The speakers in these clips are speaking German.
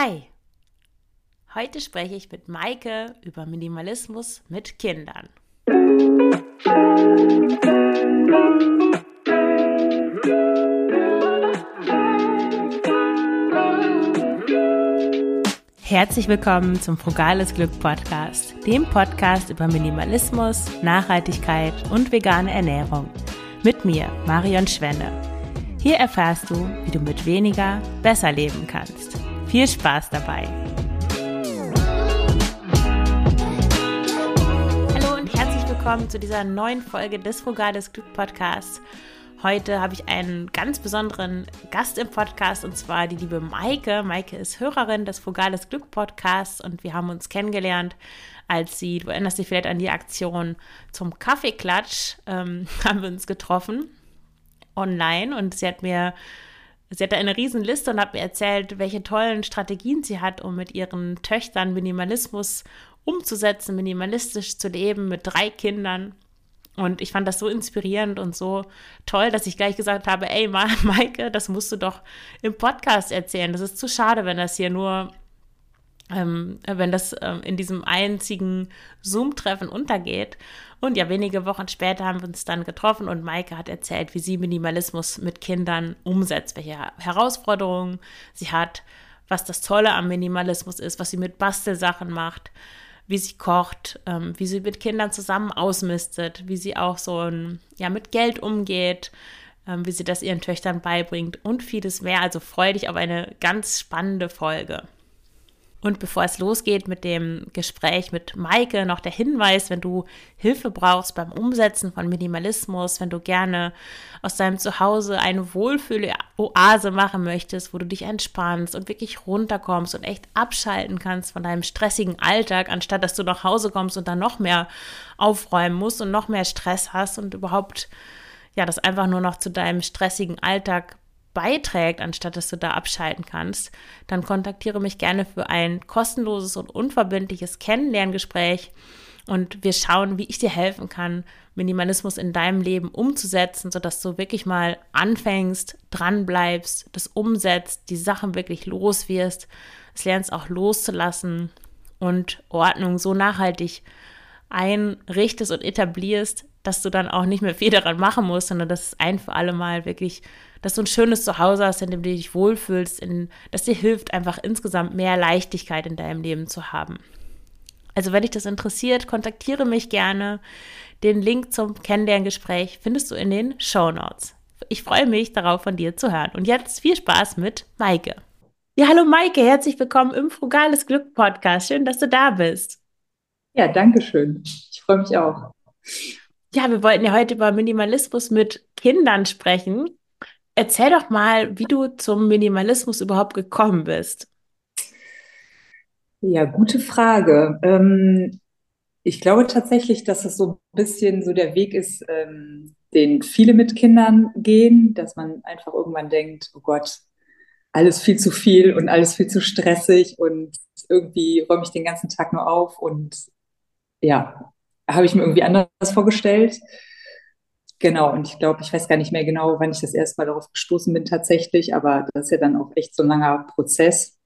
Hi, heute spreche ich mit Maike über Minimalismus mit Kindern. Herzlich willkommen zum Frugales Glück Podcast, dem Podcast über Minimalismus, Nachhaltigkeit und vegane Ernährung. Mit mir, Marion Schwenne. Hier erfährst du, wie du mit weniger besser leben kannst. Viel Spaß dabei! Hallo und herzlich willkommen zu dieser neuen Folge des Frugales Glück Podcasts. Heute habe ich einen ganz besonderen Gast im Podcast und zwar die liebe Maike. Maike ist Hörerin des Frugales Glück Podcasts und wir haben uns kennengelernt, als sie, du erinnerst dich vielleicht an die Aktion zum Kaffeeklatsch, ähm, haben wir uns getroffen online und sie hat mir Sie hatte eine riesen Liste und hat mir erzählt, welche tollen Strategien sie hat, um mit ihren Töchtern Minimalismus umzusetzen, minimalistisch zu leben mit drei Kindern. Und ich fand das so inspirierend und so toll, dass ich gleich gesagt habe, ey, Maike, das musst du doch im Podcast erzählen. Das ist zu schade, wenn das hier nur, ähm, wenn das ähm, in diesem einzigen Zoom-Treffen untergeht. Und ja, wenige Wochen später haben wir uns dann getroffen und Maike hat erzählt, wie sie Minimalismus mit Kindern umsetzt, welche Herausforderungen sie hat, was das Tolle am Minimalismus ist, was sie mit Bastelsachen macht wie sie kocht, ähm, wie sie mit Kindern zusammen ausmistet, wie sie auch so ein, ja, mit Geld umgeht, ähm, wie sie das ihren Töchtern beibringt und vieles mehr. Also freue dich auf eine ganz spannende Folge. Und bevor es losgeht mit dem Gespräch mit Maike, noch der Hinweis, wenn du Hilfe brauchst beim Umsetzen von Minimalismus, wenn du gerne aus deinem Zuhause eine Wohlfühle-Oase machen möchtest, wo du dich entspannst und wirklich runterkommst und echt abschalten kannst von deinem stressigen Alltag, anstatt dass du nach Hause kommst und dann noch mehr aufräumen musst und noch mehr Stress hast und überhaupt ja, das einfach nur noch zu deinem stressigen Alltag beiträgt, anstatt dass du da abschalten kannst, dann kontaktiere mich gerne für ein kostenloses und unverbindliches Kennenlerngespräch. Und wir schauen, wie ich dir helfen kann, Minimalismus in deinem Leben umzusetzen, sodass du wirklich mal anfängst, dran bleibst, das umsetzt, die Sachen wirklich los wirst, es lernst auch loszulassen und Ordnung so nachhaltig einrichtest und etablierst, dass du dann auch nicht mehr viel daran machen musst, sondern dass es ein für alle Mal wirklich dass du ein schönes Zuhause hast, in dem du dich wohlfühlst, in, das dir hilft, einfach insgesamt mehr Leichtigkeit in deinem Leben zu haben. Also wenn dich das interessiert, kontaktiere mich gerne. Den Link zum Kennenlerngespräch findest du in den Show Notes. Ich freue mich darauf, von dir zu hören. Und jetzt viel Spaß mit Maike. Ja, hallo Maike, herzlich willkommen im Frugales Glück Podcast. Schön, dass du da bist. Ja, danke schön. Ich freue mich auch. Ja, wir wollten ja heute über Minimalismus mit Kindern sprechen. Erzähl doch mal, wie du zum Minimalismus überhaupt gekommen bist. Ja, gute Frage. Ähm, ich glaube tatsächlich, dass es so ein bisschen so der Weg ist, ähm, den viele mit Kindern gehen, dass man einfach irgendwann denkt, oh Gott, alles viel zu viel und alles viel zu stressig und irgendwie räume ich den ganzen Tag nur auf und ja, habe ich mir irgendwie anders vorgestellt. Genau, und ich glaube, ich weiß gar nicht mehr genau, wann ich das erste Mal darauf gestoßen bin tatsächlich, aber das ist ja dann auch echt so ein langer Prozess,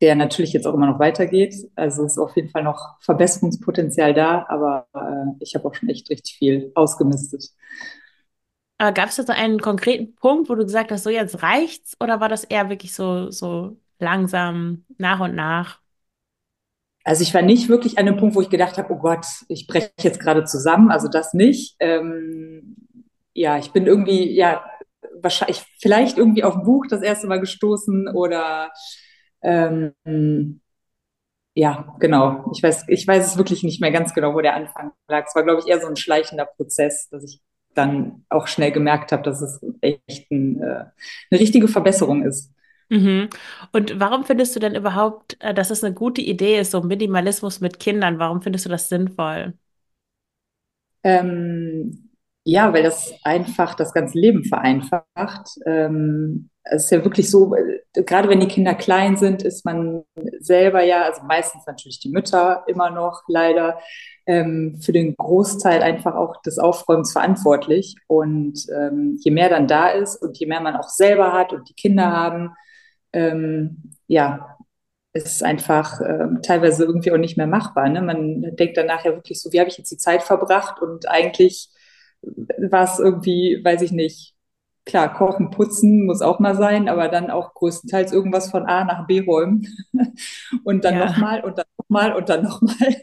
der natürlich jetzt auch immer noch weitergeht. Also ist auf jeden Fall noch Verbesserungspotenzial da, aber äh, ich habe auch schon echt richtig viel ausgemistet. Aber gab es da so einen konkreten Punkt, wo du gesagt hast, so jetzt reicht's, oder war das eher wirklich so, so langsam nach und nach? Also ich war nicht wirklich an dem Punkt, wo ich gedacht habe, oh Gott, ich breche jetzt gerade zusammen. Also das nicht. Ähm, ja, ich bin irgendwie, ja, wahrscheinlich, vielleicht irgendwie auf ein Buch das erste Mal gestoßen oder ähm, ja, genau. Ich weiß, ich weiß es wirklich nicht mehr ganz genau, wo der Anfang lag. Es war, glaube ich, eher so ein schleichender Prozess, dass ich dann auch schnell gemerkt habe, dass es echt ein, äh, eine richtige Verbesserung ist. Mhm. Und warum findest du denn überhaupt, äh, dass es eine gute Idee ist, so Minimalismus mit Kindern? Warum findest du das sinnvoll? Ähm, ja, weil das einfach das ganze Leben vereinfacht. Ähm, es ist ja wirklich so, äh, gerade wenn die Kinder klein sind, ist man selber ja, also meistens natürlich die Mütter immer noch leider, ähm, für den Großteil einfach auch des Aufräumens verantwortlich. Und ähm, je mehr dann da ist und je mehr man auch selber hat und die Kinder haben, ähm, ja, ist einfach ähm, teilweise irgendwie auch nicht mehr machbar. Ne? Man denkt danach ja wirklich so, wie habe ich jetzt die Zeit verbracht? Und eigentlich war es irgendwie, weiß ich nicht, klar, kochen, putzen muss auch mal sein, aber dann auch größtenteils irgendwas von A nach B räumen. und dann Ja. nochmal und dann nochmal und dann nochmal.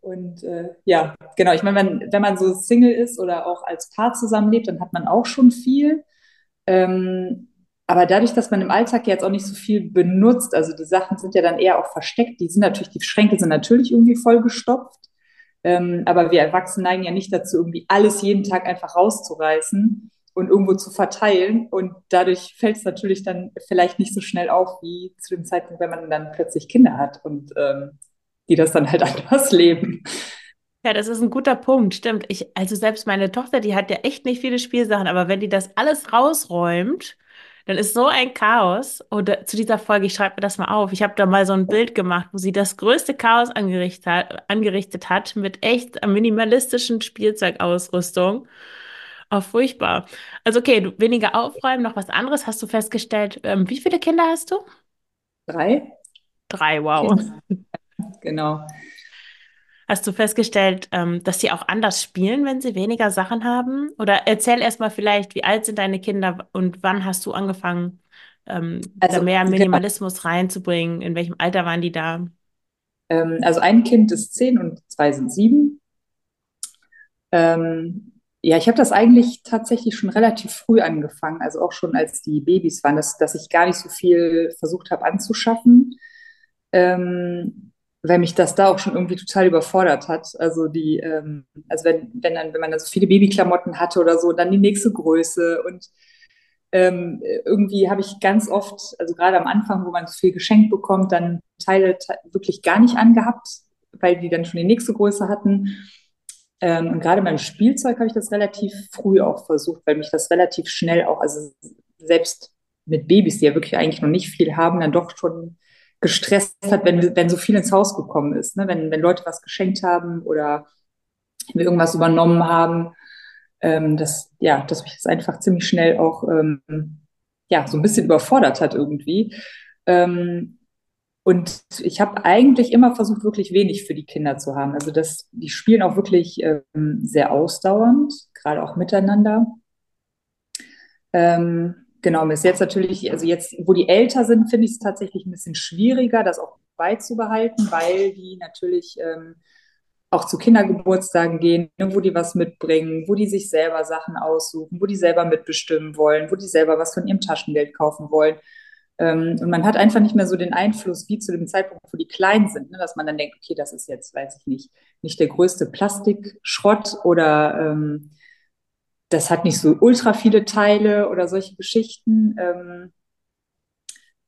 Und äh, ja, genau. Ich meine, wenn, wenn man so Single ist oder auch als Paar zusammenlebt, dann hat man auch schon viel. Ähm, aber dadurch, dass man im Alltag jetzt auch nicht so viel benutzt, also die Sachen sind ja dann eher auch versteckt, die sind natürlich, die Schränke sind natürlich irgendwie vollgestopft. Ähm, aber wir Erwachsenen neigen ja nicht dazu, irgendwie alles jeden Tag einfach rauszureißen und irgendwo zu verteilen. Und dadurch fällt es natürlich dann vielleicht nicht so schnell auf wie zu dem Zeitpunkt, wenn man dann plötzlich Kinder hat und ähm, die das dann halt anders leben. Ja, das ist ein guter Punkt, stimmt. Ich, also selbst meine Tochter, die hat ja echt nicht viele Spielsachen, aber wenn die das alles rausräumt, dann ist so ein Chaos. Oder zu dieser Folge, ich schreibe mir das mal auf. Ich habe da mal so ein Bild gemacht, wo sie das größte Chaos angerichtet hat, angerichtet hat mit echt minimalistischen Spielzeugausrüstung. Oh, furchtbar. Also okay, du, weniger aufräumen, noch was anderes. Hast du festgestellt, ähm, wie viele Kinder hast du? Drei Drei, wow. Genau. Hast du festgestellt, ähm, dass sie auch anders spielen, wenn sie weniger Sachen haben? Oder erzähl erst mal vielleicht, wie alt sind deine Kinder und wann hast du angefangen, ähm, da Also, mehr genau. Minimalismus reinzubringen? In welchem Alter waren die da? Ähm, also ein Kind ist zehn und zwei sind sieben. Ähm, ja, ich habe das eigentlich tatsächlich schon relativ früh angefangen, also auch schon als die Babys waren, dass, dass ich gar nicht so viel versucht habe anzuschaffen, ähm, weil mich das da auch schon irgendwie total überfordert hat. Also die, ähm, also wenn, wenn dann, wenn man dann so viele Babyklamotten hatte oder so, dann die nächste Größe und ähm, irgendwie habe ich ganz oft, also gerade am Anfang, wo man so viel geschenkt bekommt, dann Teile te wirklich gar nicht angehabt, weil die dann schon die nächste Größe hatten. Ähm, und gerade beim Spielzeug habe ich das relativ früh auch versucht, weil mich das relativ schnell auch, also selbst mit Babys, die ja wirklich eigentlich noch nicht viel haben, dann doch schon gestresst hat, wenn, wenn so viel ins Haus gekommen ist. Ne? Wenn, wenn Leute was geschenkt haben oder wir irgendwas übernommen haben, ähm, dass, ja, dass mich das einfach ziemlich schnell auch ähm, ja, so ein bisschen überfordert hat irgendwie. Ähm, und ich habe eigentlich immer versucht, wirklich wenig für die Kinder zu haben. Also das, die spielen auch wirklich ähm, sehr ausdauernd, gerade auch miteinander. Ähm, genau, ist jetzt natürlich, also jetzt, wo die älter sind, finde ich es tatsächlich ein bisschen schwieriger, das auch beizubehalten, weil die natürlich ähm, auch zu Kindergeburtstagen gehen, ne, wo die was mitbringen, wo die sich selber Sachen aussuchen, wo die selber mitbestimmen wollen, wo die selber was von ihrem Taschengeld kaufen wollen. Ähm, und man hat einfach nicht mehr so den Einfluss wie zu dem Zeitpunkt, wo die klein sind, ne, dass man dann denkt, okay, das ist jetzt, weiß ich nicht, nicht der größte Plastikschrott oder ähm, das hat nicht so ultra viele Teile oder solche Geschichten. Ähm,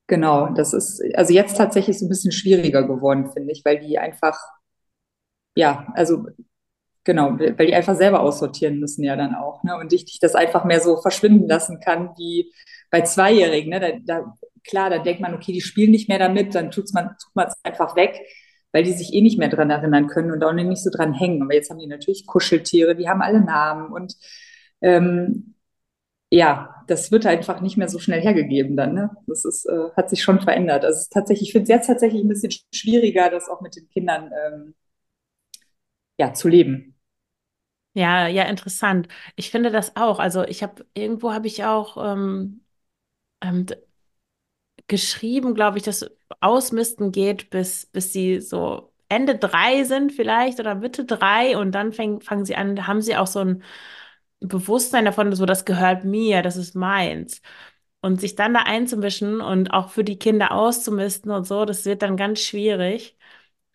genau, das ist also jetzt tatsächlich so ein bisschen schwieriger geworden, finde ich, weil die einfach, ja, also genau, weil die einfach selber aussortieren müssen ja dann auch, ne? Und ich, ich das einfach mehr so verschwinden lassen kann wie bei Zweijährigen, ne? Da, da, klar, da denkt man, okay, die spielen nicht mehr damit, dann tut's man, tut man es einfach weg, weil die sich eh nicht mehr dran erinnern können und auch nicht so dran hängen. Aber jetzt haben die natürlich Kuscheltiere, die haben alle Namen und ähm, ja, das wird einfach nicht mehr so schnell hergegeben dann. Ne? Das ist, äh, hat sich schon verändert. Also tatsächlich, ich finde es jetzt tatsächlich ein bisschen schwieriger, das auch mit den Kindern ähm, ja, zu leben. Ja, ja, interessant. Ich finde das auch. Also ich habe, irgendwo habe ich auch ähm, ähm, geschrieben, glaube ich, dass Ausmisten geht, bis, bis sie so Ende drei sind vielleicht oder Mitte drei und dann fäng, fangen sie an, haben sie auch so ein Bewusstsein davon, so das gehört mir, das ist meins. Und sich dann da einzumischen und auch für die Kinder auszumisten und so, das wird dann ganz schwierig.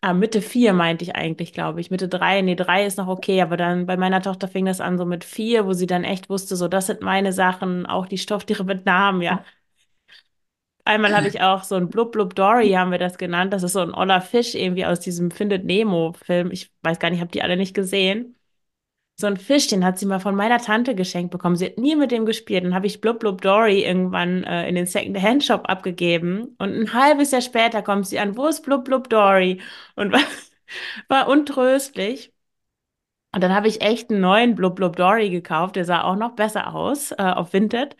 Ah, Mitte vier meinte ich eigentlich, glaube ich. Mitte drei, nee, drei ist noch okay, aber dann bei meiner Tochter fing das an so mit vier, wo sie dann echt wusste, so, das sind meine Sachen, auch die Stofftiere mit Namen, ja. Einmal habe ich auch so ein Blub Blub Dory, haben wir das genannt. Das ist so ein oller Fisch irgendwie aus diesem Findet Nemo-Film. Ich weiß gar nicht, ich habe die alle nicht gesehen. So ein Fisch, den hat sie mal von meiner Tante geschenkt bekommen. Sie hat nie mit dem gespielt. Dann habe ich Blub Blub Dory irgendwann äh, in den Second-Hand-Shop abgegeben. Und ein halbes Jahr später kommt sie an, wo ist Blub Blub Dory? Und war, war untröstlich. Und dann habe ich echt einen neuen Blub Blub Dory gekauft. Der sah auch noch besser aus, äh, auf Vinted.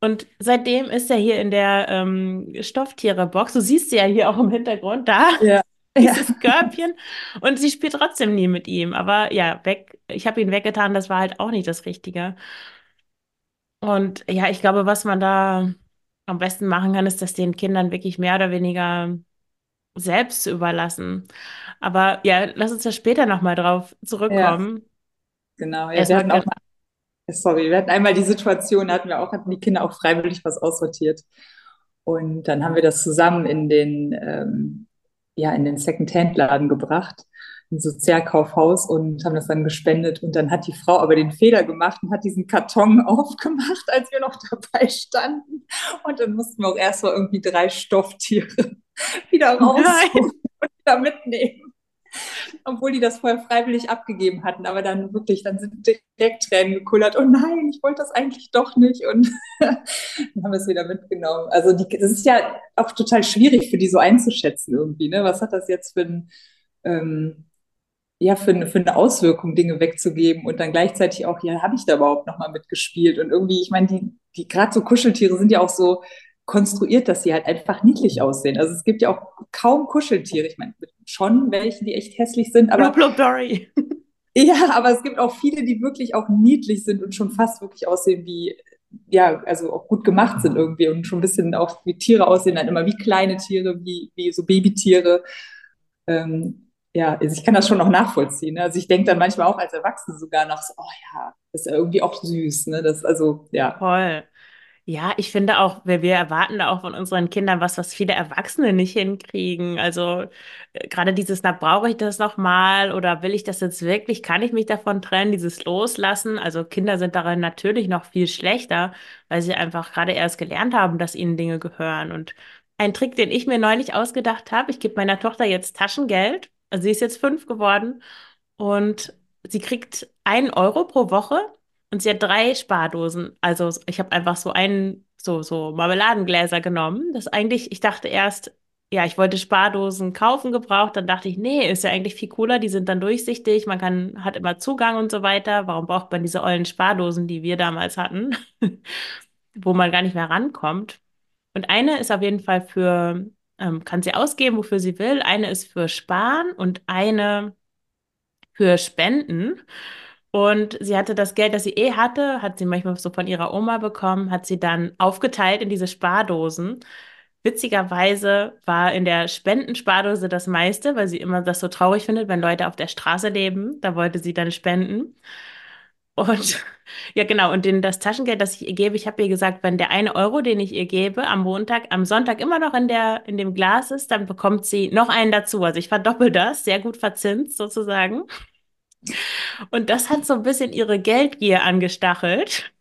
Und seitdem ist er hier in der ähm, Stofftiere-Box. Du siehst sie ja hier auch im Hintergrund da. Ja. Dieses Ja. Körbchen. Und sie spielt trotzdem nie mit ihm. Aber ja, weg. Ich habe ihn weggetan, das war halt auch nicht das Richtige. Und ja, ich glaube, was man da am besten machen kann, ist, das den Kindern wirklich mehr oder weniger selbst zu überlassen. Aber ja, lass uns da später nochmal drauf Ja, zurückkommen. genau. Ja, wir hatten auch mal, sorry, wir hatten einmal die Situation, da hatten wir auch, hatten die Kinder auch freiwillig was aussortiert. Und dann haben wir das zusammen in den, ähm, ja, in den Second-Hand-Laden gebracht, ein Sozialkaufhaus und haben das dann gespendet. Und dann hat die Frau aber den Fehler gemacht und hat diesen Karton aufgemacht, als wir noch dabei standen. Und dann mussten wir auch erst mal irgendwie drei Stofftiere wieder rausholen und wieder mitnehmen. Obwohl die das vorher freiwillig abgegeben hatten, aber dann wirklich, dann sind direkt Tränen gekullert. Oh nein, ich wollte das eigentlich doch nicht. Und dann haben wir es wieder mitgenommen. Also die, das ist ja auch total schwierig für die so einzuschätzen irgendwie. Ne? Was hat das jetzt für ein, ähm, ja, für eine, für eine Auswirkung, Dinge wegzugeben und dann gleichzeitig auch, ja, habe ich da überhaupt nochmal mitgespielt? Und irgendwie, ich meine, die, die gerade so Kuscheltiere sind ja auch so konstruiert, dass sie halt einfach niedlich aussehen. Also es gibt ja auch kaum Kuscheltiere. Ich meine, schon welche, die echt hässlich sind, aber Blue Dory. ja, aber es gibt auch viele, die wirklich auch niedlich sind und schon fast wirklich aussehen wie, ja, also auch gut gemacht sind irgendwie und schon ein bisschen auch wie Tiere aussehen, dann immer wie kleine Tiere, wie, wie so Babytiere. Ähm, ja, also ich kann das schon noch nachvollziehen. Ne? Also ich denke dann manchmal auch als Erwachsene sogar noch so, oh ja, das ist ja irgendwie auch süß. Ne? Das, also, ja. Voll. Ja, ich finde auch, wir, erwarten da auch von unseren Kindern was, was viele Erwachsene nicht hinkriegen. Also äh, gerade dieses, na, brauche ich das noch mal oder will ich das jetzt wirklich? Kann ich mich davon trennen? Dieses Loslassen. Also Kinder sind darin natürlich noch viel schlechter, weil sie einfach gerade erst gelernt haben, dass ihnen Dinge gehören. Und ein Trick, den ich mir neulich ausgedacht habe, ich gebe meiner Tochter jetzt Taschengeld. Also sie ist jetzt fünf geworden und sie kriegt einen Euro pro Woche. Und sie hat drei Spardosen. Also ich habe einfach so einen, so, so Marmeladengläser genommen. Das eigentlich, ich dachte erst, ja, ich wollte Spardosen kaufen, gebraucht. Dann dachte ich, nee, ist ja eigentlich viel cooler. Die sind dann durchsichtig. Man kann, hat immer Zugang und so weiter. Warum braucht man diese ollen Spardosen, die wir damals hatten, wo man gar nicht mehr rankommt? Und eine ist auf jeden Fall für, ähm, kann sie ausgeben, wofür sie will. Eine ist für Sparen und eine für Spenden. Und sie hatte das Geld, das sie eh hatte, hat sie manchmal so von ihrer Oma bekommen, hat sie dann aufgeteilt in diese Spardosen. Witzigerweise war in der Spendenspardose das meiste, weil sie immer das so traurig findet, wenn Leute auf der Straße leben. Da wollte sie dann spenden. Und ja, genau, und den, das Taschengeld, das ich ihr gebe, ich habe ihr gesagt, wenn der eine Euro, den ich ihr gebe, am Montag, am Sonntag immer noch in der, in dem Glas ist, dann bekommt sie noch einen dazu. Also ich verdoppel das, sehr gut verzinst sozusagen. Und das hat so ein bisschen ihre Geldgier angestachelt.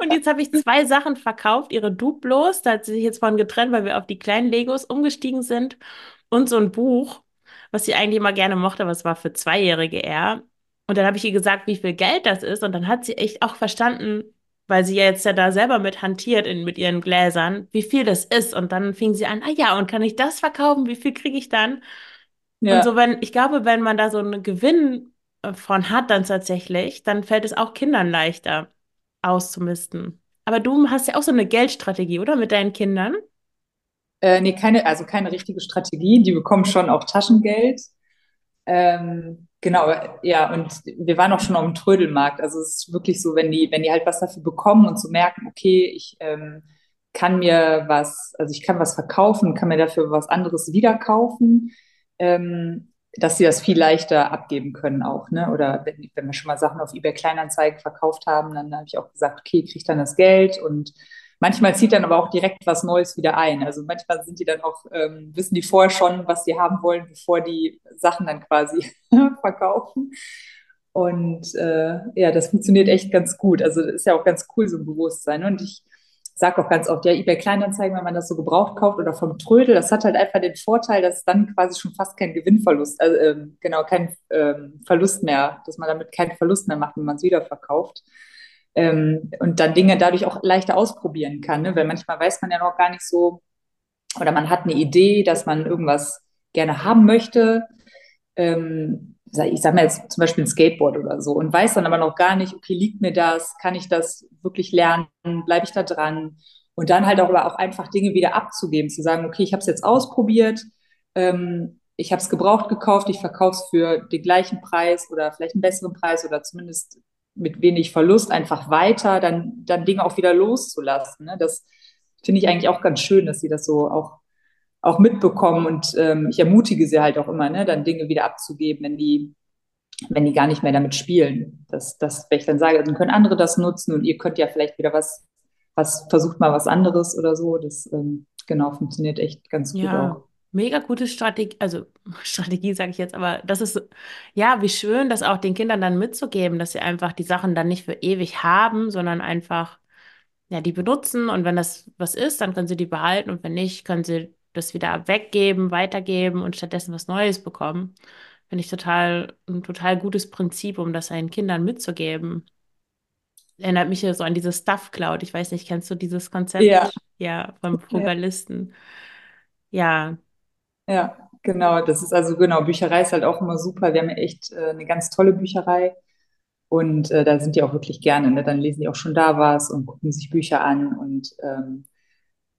Und jetzt habe ich zwei Sachen verkauft, ihre Duplos, da hat sie sich jetzt von getrennt, weil wir auf die kleinen Legos umgestiegen sind. Und so ein Buch, was sie eigentlich immer gerne mochte, aber es war für Zweijährige eher. Und dann habe ich ihr gesagt, wie viel Geld das ist. Und dann hat sie echt auch verstanden, weil sie ja jetzt ja da selber mit hantiert in, mit ihren Gläsern, wie viel das ist. Und dann fing sie an, ah ja, und kann ich das verkaufen? Wie viel kriege ich dann? Und so, Ja. wenn, ich glaube, wenn man da so einen Gewinn äh, von hat, dann tatsächlich, dann fällt es auch Kindern leichter auszumisten. Aber du hast ja auch so eine Geldstrategie, oder? Mit deinen Kindern? Äh, nee, keine, also keine richtige Strategie. Die bekommen schon auch Taschengeld. Ähm, genau, ja, und wir waren auch schon auf dem Trödelmarkt. Also es ist wirklich so, wenn die, wenn die halt was dafür bekommen und so merken, okay, ich ähm, kann mir was, also ich kann was verkaufen, kann mir dafür was anderes wieder kaufen, ähm, dass sie das viel leichter abgeben können auch, ne? Oder wenn, wenn wir schon mal Sachen auf eBay Kleinanzeigen verkauft haben, dann habe ich auch gesagt, okay, kriege ich dann das Geld und Manchmal zieht dann aber auch direkt was Neues wieder ein. Also manchmal sind die dann auch, ähm, wissen die vorher schon, was sie haben wollen, bevor die Sachen dann quasi verkaufen. Und äh, ja, das funktioniert echt ganz gut. Also ist ja auch ganz cool, so ein Bewusstsein. Und ich sage auch ganz oft, ja, eBay Kleinanzeigen, wenn man das so gebraucht kauft oder vom Trödel, das hat halt einfach den Vorteil, dass dann quasi schon fast kein Gewinnverlust, also ähm, genau, kein ähm, Verlust mehr, dass man damit keinen Verlust mehr macht, wenn man es wieder verkauft ähm, und dann Dinge dadurch auch leichter ausprobieren kann, ne? Weil manchmal weiß man ja noch gar nicht so, oder man hat eine Idee, dass man irgendwas gerne haben möchte, ähm, ich sag mal jetzt zum Beispiel ein Skateboard oder so und weiß dann aber noch gar nicht, okay, liegt mir das, kann ich das wirklich lernen, bleibe ich da dran? Und dann halt auch, aber auch einfach Dinge wieder abzugeben, zu sagen, okay, ich habe es jetzt ausprobiert, ähm, ich habe es gebraucht gekauft, ich verkaufe es für den gleichen Preis oder vielleicht einen besseren Preis oder zumindest mit wenig Verlust einfach weiter, dann, dann Dinge auch wieder loszulassen. Ne? Das finde ich eigentlich auch ganz schön, dass sie das so auch, auch mitbekommen und ähm, ich ermutige sie halt auch immer, ne, dann Dinge wieder abzugeben, wenn die, wenn die gar nicht mehr damit spielen. Dass, dass, wenn ich dann sage, dann können andere das nutzen und ihr könnt ja vielleicht wieder was, was, versucht mal was anderes oder so. Das ähm, genau funktioniert echt ganz gut Ja, auch. mega gute Strategie, also Strategie sage ich jetzt, aber das ist, ja, wie schön, das auch den Kindern dann mitzugeben, dass sie einfach die Sachen dann nicht für ewig haben, sondern einfach, ja, die benutzen und wenn das was ist, dann können sie die behalten und wenn nicht, können sie das wieder weggeben, weitergeben und stattdessen was Neues bekommen. Finde ich total, ein total gutes Prinzip, um das seinen Kindern mitzugeben. Erinnert mich ja so an diese Stuff Cloud. Ich weiß nicht, kennst du dieses Konzept? Ja, vom ja, Frugalisten. Ja, ja, genau. Das ist also genau, Bücherei ist halt auch immer super. Wir haben ja echt äh, eine ganz tolle Bücherei. Und äh, da sind die auch wirklich gerne. Ne? Dann lesen die auch schon da was und gucken sich Bücher an. Und ähm,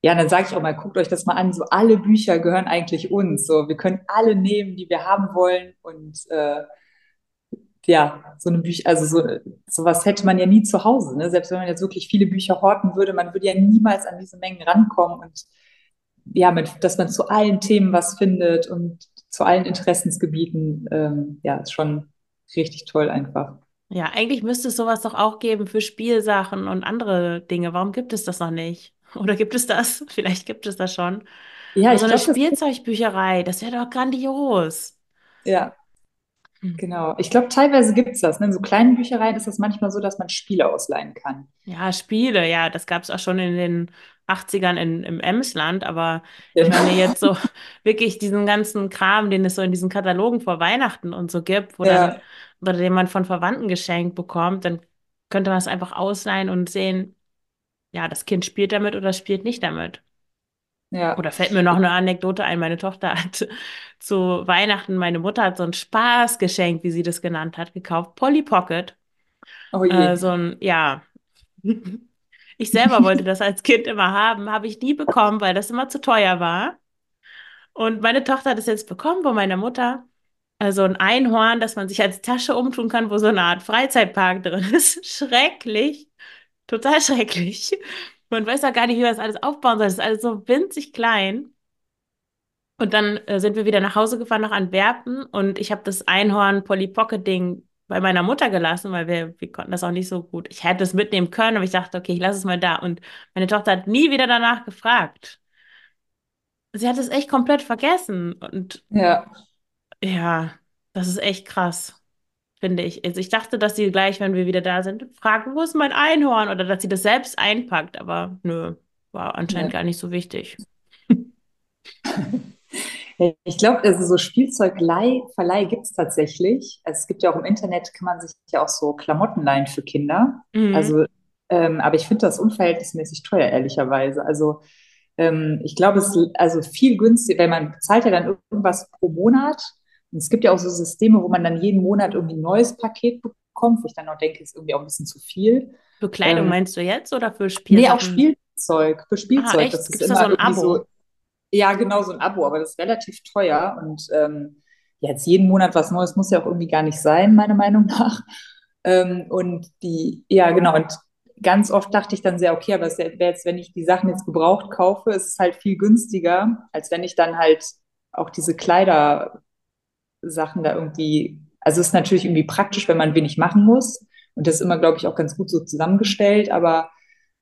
ja, dann sage ich auch mal, guckt euch das mal an. So alle Bücher gehören eigentlich uns. So, wir können alle nehmen, die wir haben wollen. Und äh, ja, so eine Bücher, also so sowas hätte man ja nie zu Hause. Ne? Selbst wenn man jetzt wirklich viele Bücher horten würde, man würde ja niemals an diese Mengen rankommen. Und ja, mit, dass man zu allen Themen was findet und zu allen Interessensgebieten, ähm, ja, ist schon richtig toll einfach. ja, eigentlich müsste es sowas doch auch geben für Spielsachen und andere Dinge. Warum gibt es das noch nicht? Oder gibt es das? Vielleicht gibt es das schon. Ja, Aber so eine glaube, das Spielzeugbücherei, das wäre doch grandios. ja, Hm. Genau. Ich glaube, teilweise gibt es das. Ne? In so kleinen Büchereien ist das manchmal so, dass man Spiele ausleihen kann. Ja, Spiele, ja, das gab es auch schon in den 80ern in, im Emsland, aber ich meine Ja, jetzt so wirklich diesen ganzen Kram, den es so in diesen Katalogen vor Weihnachten und so gibt, wo dann, ja, oder den man von Verwandten geschenkt bekommt, dann könnte man es einfach ausleihen und sehen, ja, das Kind spielt damit oder spielt nicht damit. ja. Oder fällt mir noch eine Anekdote ein, meine Tochter hat zu Weihnachten, meine Mutter hat so ein Spaßgeschenk, wie sie das genannt hat, gekauft, Polly Pocket. Oh Äh, je. so ein, ja. Ich selber wollte das als Kind immer haben, habe ich nie bekommen, weil das immer zu teuer war. Und meine Tochter hat es jetzt bekommen von meiner Mutter. Also ein Einhorn, das man sich als Tasche umtun kann, wo so eine Art Freizeitpark drin ist. Schrecklich. Total schrecklich. Man weiß auch gar nicht, wie man das alles aufbauen soll. Das ist alles so winzig klein. Und dann äh, sind wir wieder nach Hause gefahren nach Antwerpen und ich habe das Einhorn Polly Pocket Ding bei meiner Mutter gelassen, weil wir, wir konnten das auch nicht so gut. Ich hätte es mitnehmen können, aber ich dachte, okay, ich lasse es mal da. Und meine Tochter hat nie wieder danach gefragt. Sie hat es echt komplett vergessen. Und Ja, ja, das ist echt krass, finde ich. Also ich dachte, dass sie gleich, wenn wir wieder da sind, fragt, wo ist mein Einhorn? Oder dass sie das selbst einpackt, aber nö, war anscheinend ja. gar nicht so wichtig. Ich glaube, also so Spielzeugleihverleih gibt es tatsächlich. Also es gibt ja auch im Internet, kann man sich ja auch so Klamotten leihen für Kinder. Mhm. Also, ähm, aber ich finde das unverhältnismäßig teuer, ehrlicherweise. Also ähm, ich glaube, es ist also viel günstiger, weil man bezahlt ja dann irgendwas pro Monat. Und es gibt ja auch so Systeme, wo man dann jeden Monat irgendwie ein neues Paket bekommt, wo ich dann auch denke, ist irgendwie auch ein bisschen zu viel. Für Kleidung Ähm, meinst du jetzt oder für nee, auch? Spielzeug, für Ah, Spielzeug. echt? Das ist Gibt es da so immer ein Abo? so, ja, genau so ein Abo, aber das ist relativ teuer. Und ähm, jetzt jeden Monat was Neues muss ja auch irgendwie gar nicht sein, meiner Meinung nach. Ähm, und die, ja, genau, und ganz oft dachte ich dann sehr, okay, aber es wäre jetzt, wenn ich die Sachen jetzt gebraucht kaufe, ist es halt viel günstiger, als wenn ich dann halt auch diese Kleidersachen da irgendwie, also es ist natürlich irgendwie praktisch, wenn man wenig machen muss. Und das ist immer, glaube ich, auch ganz gut so zusammengestellt, aber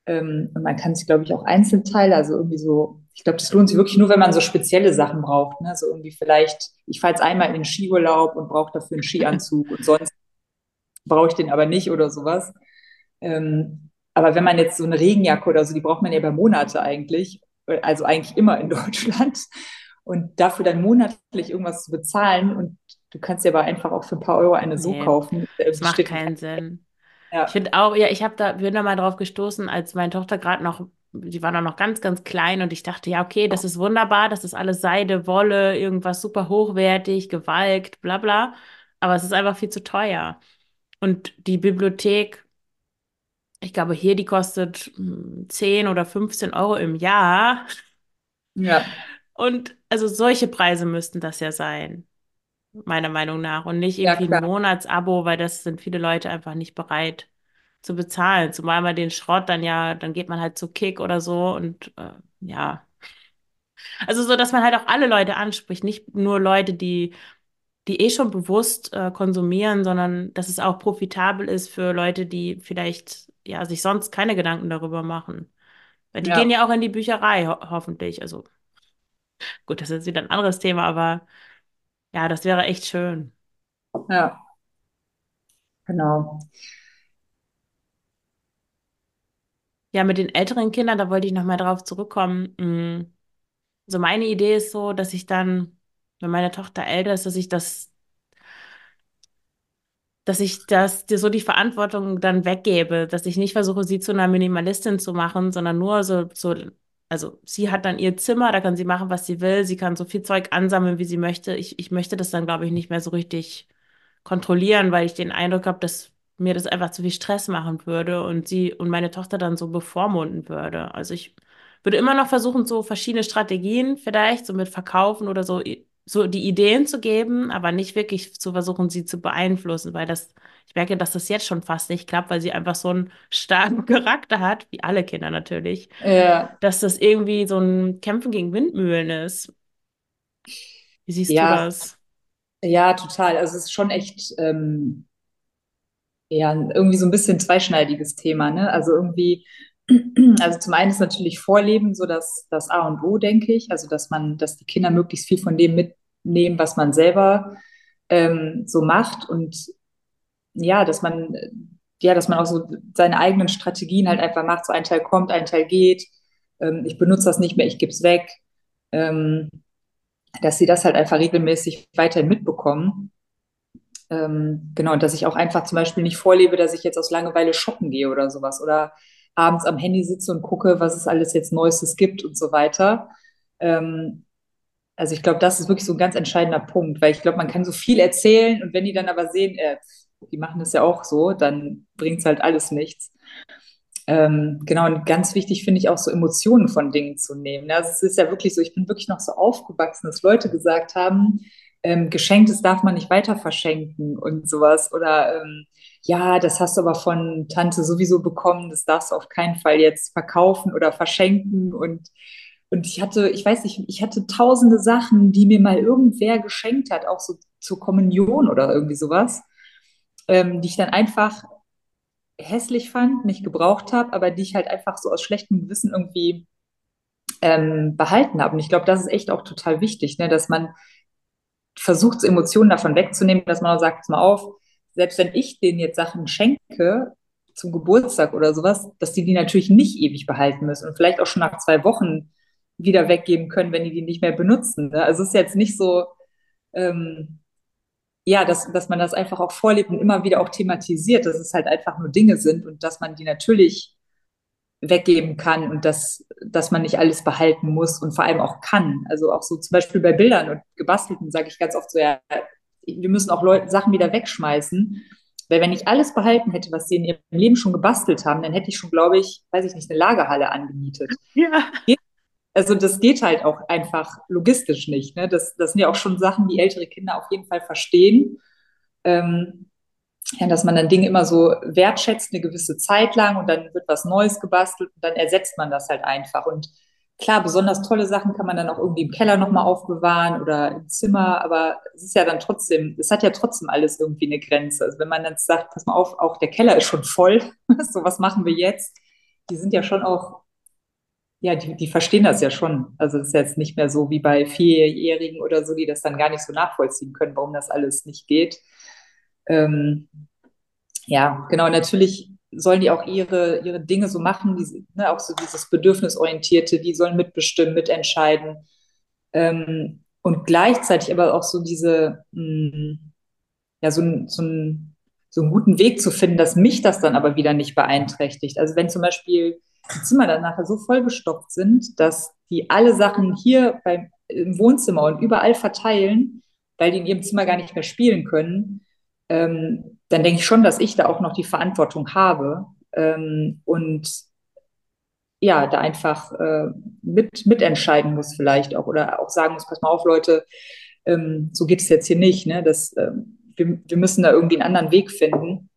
ähm, man kann sich, glaube ich, auch Einzelteile, also irgendwie so, ich glaube, das lohnt sich wirklich nur, wenn man so spezielle Sachen braucht. Ne? So irgendwie vielleicht, ich fahre jetzt einmal in den Skiurlaub und brauche dafür einen Skianzug und sonst brauche ich den aber nicht oder sowas. Ähm, aber wenn man jetzt so eine Regenjacke oder so, die braucht man ja über Monate eigentlich, also eigentlich immer in Deutschland. Und dafür dann monatlich irgendwas zu bezahlen und du kannst dir aber einfach auch für ein paar Euro eine so Nee, kaufen, der das macht steht. keinen Sinn. Ich Ja, finde auch, ja, ich habe da, bin da mal drauf gestoßen, als meine Tochter gerade noch die auch noch ganz, ganz klein und ich dachte, ja, okay, das ist wunderbar, das ist alles Seide, Wolle, irgendwas super hochwertig, gewalkt, bla bla. Aber es ist einfach viel zu teuer. Und die Bibliothek, ich glaube, hier, die kostet 10 hm, oder 15 Euro im Jahr. Ja. Und also solche Preise müssten das ja sein, meiner Meinung nach. Und nicht irgendwie ja, ein Monatsabo, weil das sind viele Leute einfach nicht bereit zu bezahlen. Zumal man den Schrott dann ja, dann geht man halt zu Kick oder so und äh, ja. Also so, dass man halt auch alle Leute anspricht, nicht nur Leute, die, die eh schon bewusst äh, konsumieren, sondern dass es auch profitabel ist für Leute, die vielleicht ja sich sonst keine Gedanken darüber machen. Weil die ja. gehen ja auch in die Bücherei, ho hoffentlich. Also gut, das ist wieder ein anderes Thema, aber ja, das wäre echt schön. Ja, genau. Ja, mit den älteren Kindern, da wollte ich nochmal drauf zurückkommen. Mm. So meine Idee ist so, dass ich dann, wenn meine Tochter älter ist, dass ich das, dass ich das, so die Verantwortung dann weggebe, dass ich nicht versuche, sie zu einer Minimalistin zu machen, sondern nur so, so, also sie hat dann ihr Zimmer, da kann sie machen, was sie will, sie kann so viel Zeug ansammeln, wie sie möchte. Ich, ich möchte das dann, glaube ich, nicht mehr so richtig kontrollieren, weil ich den Eindruck habe, dass mir das einfach zu viel Stress machen würde und sie und meine Tochter dann so bevormunden würde. Also ich würde immer noch versuchen, so verschiedene Strategien vielleicht, so mit Verkaufen oder so, so die Ideen zu geben, aber nicht wirklich zu versuchen, sie zu beeinflussen, weil das, ich merke, dass das jetzt schon fast nicht klappt, weil sie einfach so einen starken Charakter hat, wie alle Kinder natürlich, ja. dass das irgendwie so ein Kämpfen gegen Windmühlen ist. Wie siehst ja. du das? Ja, total. Also es ist schon echt ähm, ja irgendwie so ein bisschen zweischneidiges Thema, ne? Also irgendwie, also zum einen ist natürlich Vorleben so das, das A und O, denke ich. Also dass man, dass die Kinder möglichst viel von dem mitnehmen, was man selber ähm, so macht und ja, dass man ja, dass man auch so seine eigenen Strategien halt einfach macht. So ein Teil kommt, ein Teil geht. Ähm, ich benutze das nicht mehr, ich gebe es weg. Ähm, dass sie das halt einfach regelmäßig weiterhin mitbekommen. Ähm, genau, und dass ich auch einfach zum Beispiel nicht vorlebe, dass ich jetzt aus Langeweile shoppen gehe oder sowas oder abends am Handy sitze und gucke, was es alles jetzt Neuestes gibt und so weiter. Ähm, also ich glaube, das ist wirklich so ein ganz entscheidender Punkt, weil ich glaube, man kann so viel erzählen und wenn die dann aber sehen, äh, die machen das ja auch so, dann bringt es halt alles nichts. Ähm, genau, und ganz wichtig finde ich auch so Emotionen von Dingen zu nehmen. Also es ist ja wirklich so, ich bin wirklich noch so aufgewachsen, dass Leute gesagt haben, ähm, Geschenktes darf man nicht weiter verschenken und sowas. Oder ähm, ja, das hast du aber von Tante sowieso bekommen, das darfst du auf keinen Fall jetzt verkaufen oder verschenken. Und, und ich hatte, ich weiß nicht, ich hatte tausende Sachen, die mir mal irgendwer geschenkt hat, auch so zur Kommunion oder irgendwie sowas, ähm, die ich dann einfach hässlich fand, nicht gebraucht habe, aber die ich halt einfach so aus schlechtem Gewissen irgendwie ähm, behalten habe. Und ich glaube, das ist echt auch total wichtig, ne, dass man versucht, Emotionen davon wegzunehmen, dass man sagt, mal auf, selbst wenn ich denen jetzt Sachen schenke zum Geburtstag oder sowas, dass die die natürlich nicht ewig behalten müssen und vielleicht auch schon nach zwei Wochen wieder weggeben können, wenn die die nicht mehr benutzen. Ne? Also es ist jetzt nicht so, ähm, ja, dass, dass man das einfach auch vorlebt und immer wieder auch thematisiert, dass es halt einfach nur Dinge sind und dass man die natürlich weggeben kann und dass, dass man nicht alles behalten muss und vor allem auch kann. Also auch so zum Beispiel bei Bildern und Gebastelten sage ich ganz oft so, ja, wir müssen auch Leute, Sachen wieder wegschmeißen. Weil wenn ich alles behalten hätte, was sie in ihrem Leben schon gebastelt haben, dann hätte ich schon, glaube ich, weiß ich nicht, eine Lagerhalle angemietet. Ja. Also das geht halt auch einfach logistisch nicht. Ne? Das, das sind ja auch schon Sachen, die ältere Kinder auf jeden Fall verstehen. Ähm, ja, dass man dann Dinge immer so wertschätzt, eine gewisse Zeit lang und dann wird was Neues gebastelt und dann ersetzt man das halt einfach. Und klar, besonders tolle Sachen kann man dann auch irgendwie im Keller nochmal aufbewahren oder im Zimmer, aber es ist ja dann trotzdem, es hat ja trotzdem alles irgendwie eine Grenze. Also wenn man dann sagt, pass mal auf, auch der Keller ist schon voll, so was machen wir jetzt? Die sind ja schon auch, ja, die, die verstehen das ja schon. Also es ist jetzt nicht mehr so wie bei Vierjährigen oder so, die das dann gar nicht so nachvollziehen können, warum das alles nicht geht. Ähm, ja, genau, natürlich sollen die auch ihre, ihre Dinge so machen, die, ne, auch so dieses Bedürfnisorientierte, die sollen mitbestimmen, mitentscheiden. Ähm, und gleichzeitig aber auch so diese, mh, hm, ja, so, so, ein, so einen guten Weg zu finden, dass mich das dann aber wieder nicht beeinträchtigt. Also wenn zum Beispiel die Zimmer dann nachher so vollgestopft sind, dass die alle Sachen hier beim, im Wohnzimmer und überall verteilen, weil die in ihrem Zimmer gar nicht mehr spielen können, ähm, dann denke ich schon, dass ich da auch noch die Verantwortung habe ähm, und ja, da einfach äh, mit, mitentscheiden muss vielleicht auch oder auch sagen muss, pass mal auf, Leute, ähm, so geht es jetzt hier nicht. Ne? Das, ähm, wir, wir müssen da irgendwie einen anderen Weg finden,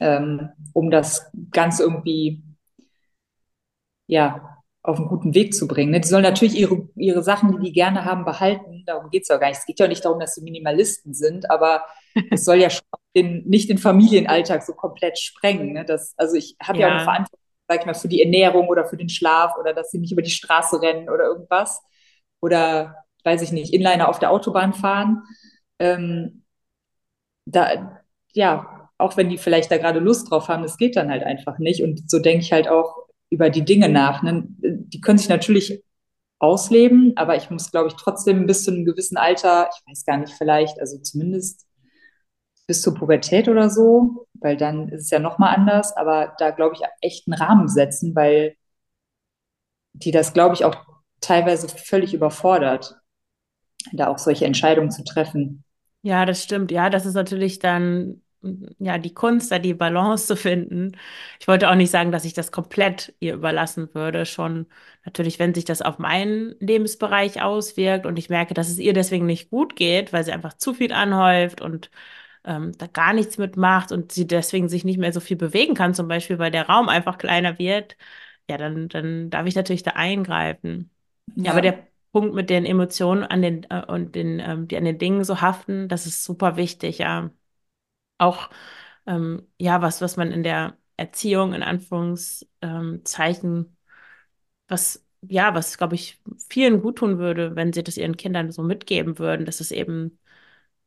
ähm, um das Ganze irgendwie ja, auf einen guten Weg zu bringen. Ne? Die sollen natürlich ihre, ihre Sachen, die die gerne haben, behalten. Darum geht es ja gar nicht. Es geht ja nicht darum, dass sie Minimalisten sind, aber es soll ja schon den, nicht den Familienalltag so komplett sprengen. Ne? Das, also ich habe ja. ja auch eine Verantwortung, sag ich mal, für die Ernährung oder für den Schlaf oder dass sie nicht über die Straße rennen oder irgendwas. Oder, weiß ich nicht, Inliner auf der Autobahn fahren. Ähm, da, ja, auch wenn die vielleicht da gerade Lust drauf haben, das geht dann halt einfach nicht. Und so denke ich halt auch, über die Dinge nach. Ne? Die können sich natürlich ausleben, aber ich muss, glaube ich, trotzdem bis zu einem gewissen Alter, ich weiß gar nicht, vielleicht, also zumindest bis zur Pubertät oder so, weil dann ist es ja nochmal anders, aber da, glaube ich, echt einen Rahmen setzen, weil die das, glaube ich, auch teilweise völlig überfordert, da auch solche Entscheidungen zu treffen. Ja, das stimmt. Ja, das ist natürlich dann ja, die Kunst, da die Balance zu finden. Ich wollte auch nicht sagen, dass ich das komplett ihr überlassen würde. Schon natürlich, wenn sich das auf meinen Lebensbereich auswirkt und ich merke, dass es ihr deswegen nicht gut geht, weil sie einfach zu viel anhäuft und ähm, da gar nichts mitmacht und sie deswegen sich nicht mehr so viel bewegen kann, zum Beispiel, weil der Raum einfach kleiner wird, ja, dann, dann darf ich natürlich da eingreifen. Ja, ja aber der Punkt mit den Emotionen an den äh, und den, ähm, die an den Dingen so haften, das ist super wichtig, ja auch ähm, ja was, was man in der Erziehung in Anführungszeichen, was ja, was glaube ich vielen gut tun würde, wenn sie das ihren Kindern so mitgeben würden, dass es eben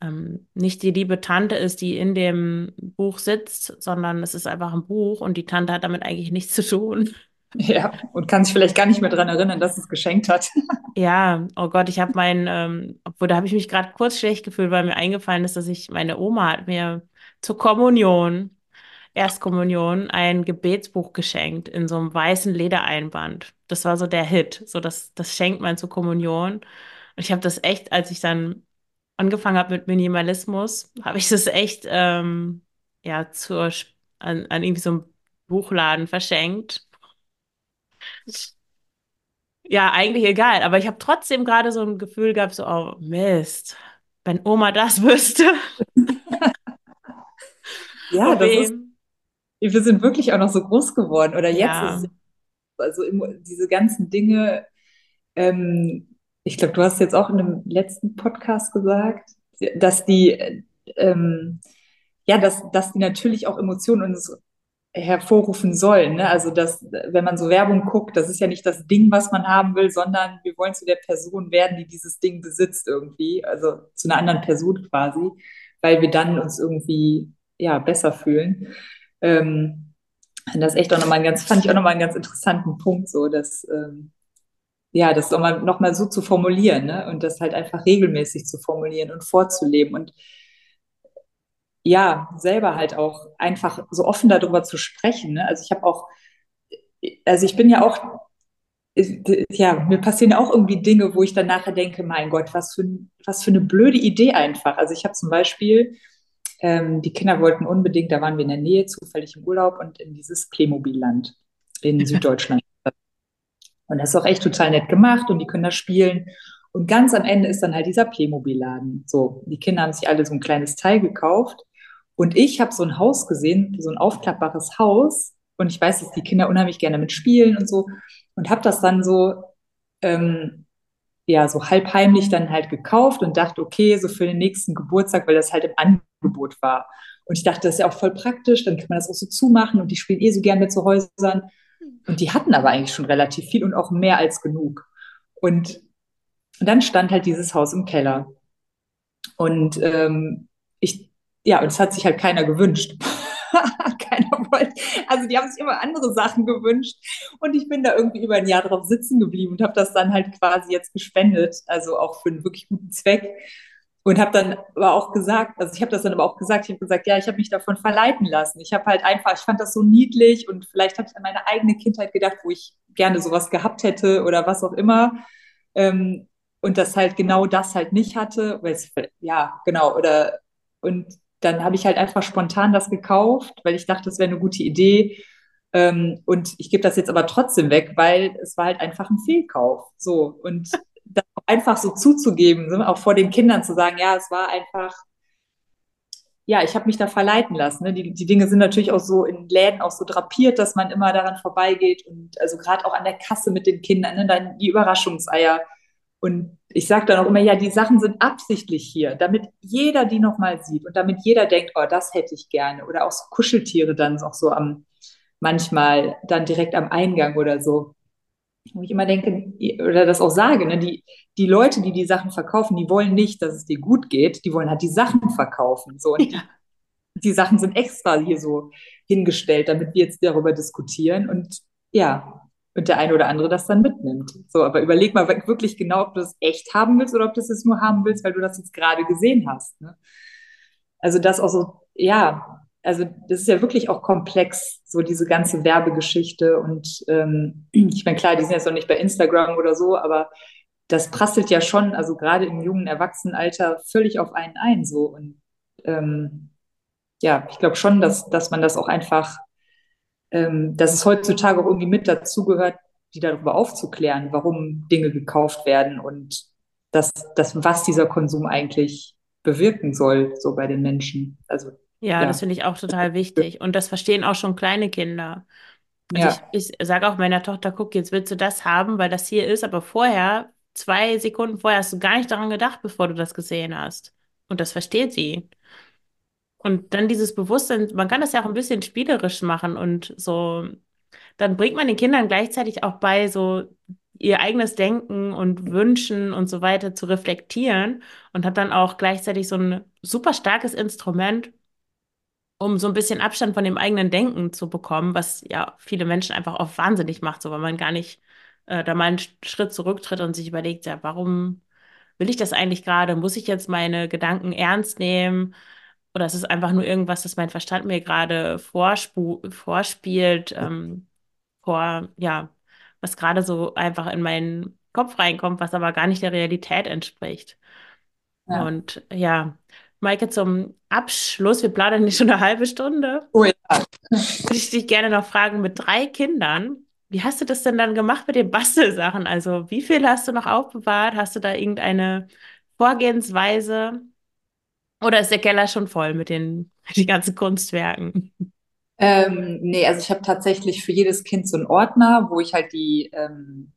ähm, nicht die liebe Tante ist, die in dem Buch sitzt, sondern es ist einfach ein Buch und die Tante hat damit eigentlich nichts zu tun. Ja, und kann sich vielleicht gar nicht mehr daran erinnern, dass es geschenkt hat. Ja, oh Gott, ich habe meinen, ähm, obwohl da habe ich mich gerade kurz schlecht gefühlt, weil mir eingefallen ist, dass ich, meine Oma hat mir zur Kommunion, Erstkommunion, ein Gebetsbuch geschenkt in so einem weißen Ledereinband. Das war so der Hit. So, das, das schenkt man zur Kommunion. Und ich habe das echt, als ich dann angefangen habe mit Minimalismus, habe ich das echt ähm, ja zur an, an irgendwie so einem Buchladen verschenkt. Ja, eigentlich egal, aber ich habe trotzdem gerade so ein Gefühl gehabt, so, oh Mist, wenn Oma das wüsste. Ja, das ist, wir sind wirklich auch noch so groß geworden. Oder jetzt ja. ist es also diese ganzen Dinge, ähm, ich glaube, du hast jetzt auch in einem letzten Podcast gesagt, dass die, ähm, ja, dass, dass die natürlich auch Emotionen uns hervorrufen sollen. Ne? Also, dass, wenn man so Werbung guckt, das ist ja nicht das Ding, was man haben will, sondern wir wollen zu der Person werden, die dieses Ding besitzt irgendwie, also zu einer anderen Person quasi, weil wir dann uns irgendwie ja, besser fühlen. Ähm, das echt auch nochmal ein ganz, fand ich auch nochmal einen ganz interessanten Punkt, so, dass, ähm, ja, das nochmal noch mal so zu formulieren, ne? Und das halt einfach regelmäßig zu formulieren und vorzuleben und ja, selber halt auch einfach so offen darüber zu sprechen. Ne? Also ich habe auch, also ich bin ja auch, ja, mir passieren auch irgendwie Dinge, wo ich dann nachher denke, mein Gott, was für, was für eine blöde Idee einfach. Also ich habe zum Beispiel ähm, die Kinder wollten unbedingt, da waren wir in der Nähe, zufällig im Urlaub und in dieses Playmobil-Land in Süddeutschland. Und das ist auch echt total nett gemacht und die können da spielen. Und ganz am Ende ist dann halt dieser Playmobil-Laden. So, die Kinder haben sich alle so ein kleines Teil gekauft. Und ich habe so ein Haus gesehen, so ein aufklappbares Haus. Und ich weiß, dass die Kinder unheimlich gerne mit spielen und so. Und habe das dann so ähm, ja so halb heimlich dann halt gekauft und dachte, okay, so für den nächsten Geburtstag, weil das halt im Angebot war. Und ich dachte, das ist ja auch voll praktisch, dann kann man das auch so zumachen und die spielen eh so gerne mit so Häusern. Und die hatten aber eigentlich schon relativ viel und auch mehr als genug. Und, und dann stand halt dieses Haus im Keller. Und ähm, ich, ja, und es hat sich halt keiner gewünscht. keiner wollte. Also die haben sich immer andere Sachen gewünscht. Und ich bin da irgendwie über ein Jahr drauf sitzen geblieben und habe das dann halt quasi jetzt gespendet. Also auch für einen wirklich guten Zweck. Und habe dann aber auch gesagt, also ich habe das dann aber auch gesagt, ich habe gesagt, ja, ich habe mich davon verleiten lassen. Ich habe halt einfach, ich fand das so niedlich und vielleicht habe ich an meine eigene Kindheit gedacht, wo ich gerne sowas gehabt hätte oder was auch immer. Ähm, und das halt genau das halt nicht hatte. Es, ja, genau. Oder und dann habe ich halt einfach spontan das gekauft, weil ich dachte, das wäre eine gute Idee. Ähm, und ich gebe das jetzt aber trotzdem weg, weil es war halt einfach ein Fehlkauf. So. Und einfach so zuzugeben, so, auch vor den Kindern zu sagen, ja, es war einfach, ja, ich habe mich da verleiten lassen. Ne? Die, die Dinge sind natürlich auch so in Läden auch so drapiert, dass man immer daran vorbeigeht und also gerade auch an der Kasse mit den Kindern, ne? dann die Überraschungseier. Und ich sage dann auch immer, ja, die Sachen sind absichtlich hier, damit jeder die nochmal sieht und damit jeder denkt, oh, das hätte ich gerne. Oder auch so Kuscheltiere dann auch so am, manchmal dann direkt am Eingang oder so wo ich immer denke, oder das auch sage, ne, die, die Leute, die die Sachen verkaufen, die wollen nicht, dass es dir gut geht, die wollen halt die Sachen verkaufen. So, und ja. die, Sachen sind extra hier so hingestellt, damit wir jetzt darüber diskutieren und ja, und der eine oder andere das dann mitnimmt. So, aber überleg mal wirklich genau, ob du das echt haben willst oder ob du es nur haben willst, weil du das jetzt gerade gesehen hast. Ne? Also das auch so, ja, also das ist ja wirklich auch komplex, so diese ganze Werbegeschichte. Und ähm, ich meine, klar, die sind jetzt noch nicht bei Instagram oder so, aber das prasselt ja schon, also gerade im jungen Erwachsenenalter, völlig auf einen ein. So. Und ähm, ja, ich glaube schon, dass, dass man das auch einfach, ähm, dass es heutzutage auch irgendwie mit dazugehört, die darüber aufzuklären, warum Dinge gekauft werden und das, das, was dieser Konsum eigentlich bewirken soll, so bei den Menschen. Also ja, das finde ich auch total wichtig. Und das verstehen auch schon kleine Kinder. Also Ja, ich, ich sage auch meiner Tochter, guck, jetzt willst du das haben, weil das hier ist, aber vorher, zwei Sekunden vorher, hast du gar nicht daran gedacht, bevor du das gesehen hast. Und das versteht sie. Und dann dieses Bewusstsein, man kann das ja auch ein bisschen spielerisch machen und so, dann bringt man den Kindern gleichzeitig auch bei, so ihr eigenes Denken und Wünschen und so weiter zu reflektieren und hat dann auch gleichzeitig so ein super starkes Instrument, um so ein bisschen Abstand von dem eigenen Denken zu bekommen, was ja viele Menschen einfach auch wahnsinnig macht, so weil man gar nicht äh, da mal einen Schritt zurücktritt und sich überlegt, ja, warum will ich das eigentlich gerade? Muss ich jetzt meine Gedanken ernst nehmen? Oder ist es einfach nur irgendwas, das mein Verstand mir gerade vorspielt, ähm, vor, ja, was gerade so einfach in meinen Kopf reinkommt, was aber gar nicht der Realität entspricht. Ja. Und ja, Maike, zum Abschluss, wir plaudern nicht schon eine halbe Stunde. Oh ja. Würde ich dich gerne noch fragen, mit drei Kindern, wie hast du das denn dann gemacht mit den Bastelsachen? Also, wie viel hast du noch aufbewahrt? Hast du da irgendeine Vorgehensweise? Oder ist der Keller schon voll mit den, mit den ganzen Kunstwerken? Ähm, nee, also ich habe tatsächlich für jedes Kind so einen Ordner, wo ich halt die, ähm,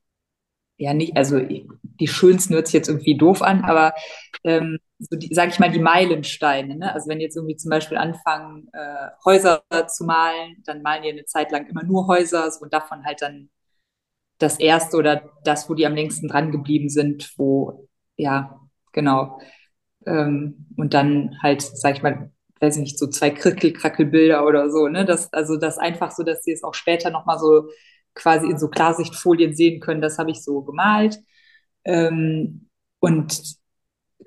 ja nicht, also die schönsten hört sich jetzt irgendwie doof an, aber ähm, so die, sag ich mal, die Meilensteine. Ne? Also wenn jetzt irgendwie zum Beispiel anfangen, äh, Häuser zu malen, dann malen die eine Zeit lang immer nur Häuser so, und davon halt dann das erste oder das, wo die am längsten dran geblieben sind, wo, ja, genau. Ähm, und dann halt, sag ich mal, weiß ich nicht, so zwei Krickel-Krackel-Bilder oder so, ne? Das, also das einfach so, dass sie es auch später nochmal so quasi in so Klarsichtfolien sehen können, das habe ich so gemalt. Ähm, und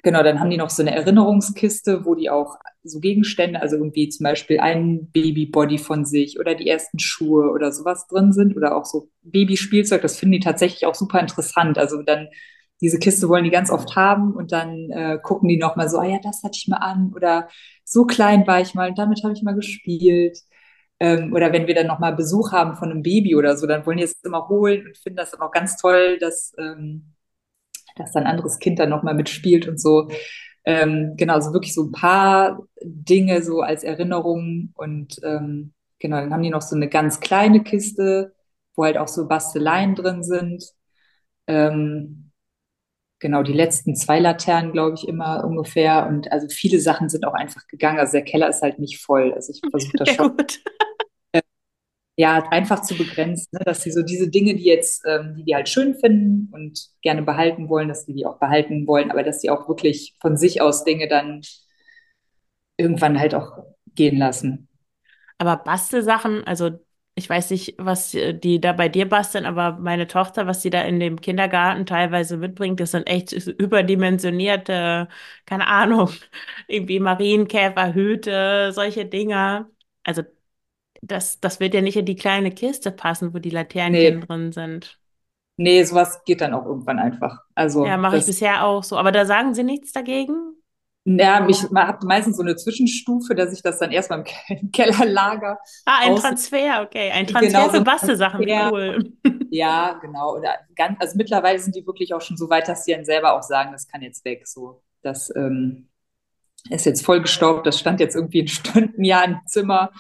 Genau, dann haben die noch so eine Erinnerungskiste, wo die auch so Gegenstände, also irgendwie zum Beispiel ein Babybody von sich oder die ersten Schuhe oder sowas drin sind oder auch so Babyspielzeug. Das finden die tatsächlich auch super interessant. Also dann diese Kiste wollen die ganz oft haben und dann äh, gucken die nochmal so, ah ja, das hatte ich mal an oder so klein war ich mal und damit habe ich mal gespielt. Ähm, oder wenn wir dann nochmal Besuch haben von einem Baby oder so, dann wollen die es immer holen und finden das dann auch ganz toll, dass ähm, dass dann ein anderes Kind dann nochmal mitspielt und so. Ähm, genau, also wirklich so ein paar Dinge so als Erinnerung und ähm, genau, dann haben die noch so eine ganz kleine Kiste, wo halt auch so Basteleien drin sind. Ähm, genau, die letzten zwei Laternen, glaube ich, immer ungefähr. Und also viele Sachen sind auch einfach gegangen. Also der Keller ist halt nicht voll. Also ich versuche das schon. Ja, einfach zu begrenzen, ne? dass sie so diese Dinge, die jetzt, ähm, die die halt schön finden und gerne behalten wollen, dass sie die auch behalten wollen, aber dass sie auch wirklich von sich aus Dinge dann irgendwann halt auch gehen lassen. Aber Bastelsachen, also ich weiß nicht, was die da bei dir basteln, aber meine Tochter, was sie da in dem Kindergarten teilweise mitbringt, das sind echt überdimensionierte, keine Ahnung, irgendwie Marienkäferhüte, solche Dinger. Also das, das wird ja nicht in die kleine Kiste passen, wo die Laternchen Nee, drin sind. nee, sowas geht dann auch irgendwann einfach. Ja, Also mache ich bisher auch so. Aber da sagen sie nichts dagegen? ja, ich habe meistens so eine Zwischenstufe, dass ich das dann erstmal im Ke- im Kellerlager Ah, ein Transfer, okay. Ein Transfer genau für Bastelsachen, cool. Ja, genau. Oder ganz, also mittlerweile sind die wirklich auch schon so weit, dass sie dann selber auch sagen, das kann jetzt weg. So, das ähm, ist jetzt vollgestaubt, das stand jetzt irgendwie ein Stundenjahr im Zimmer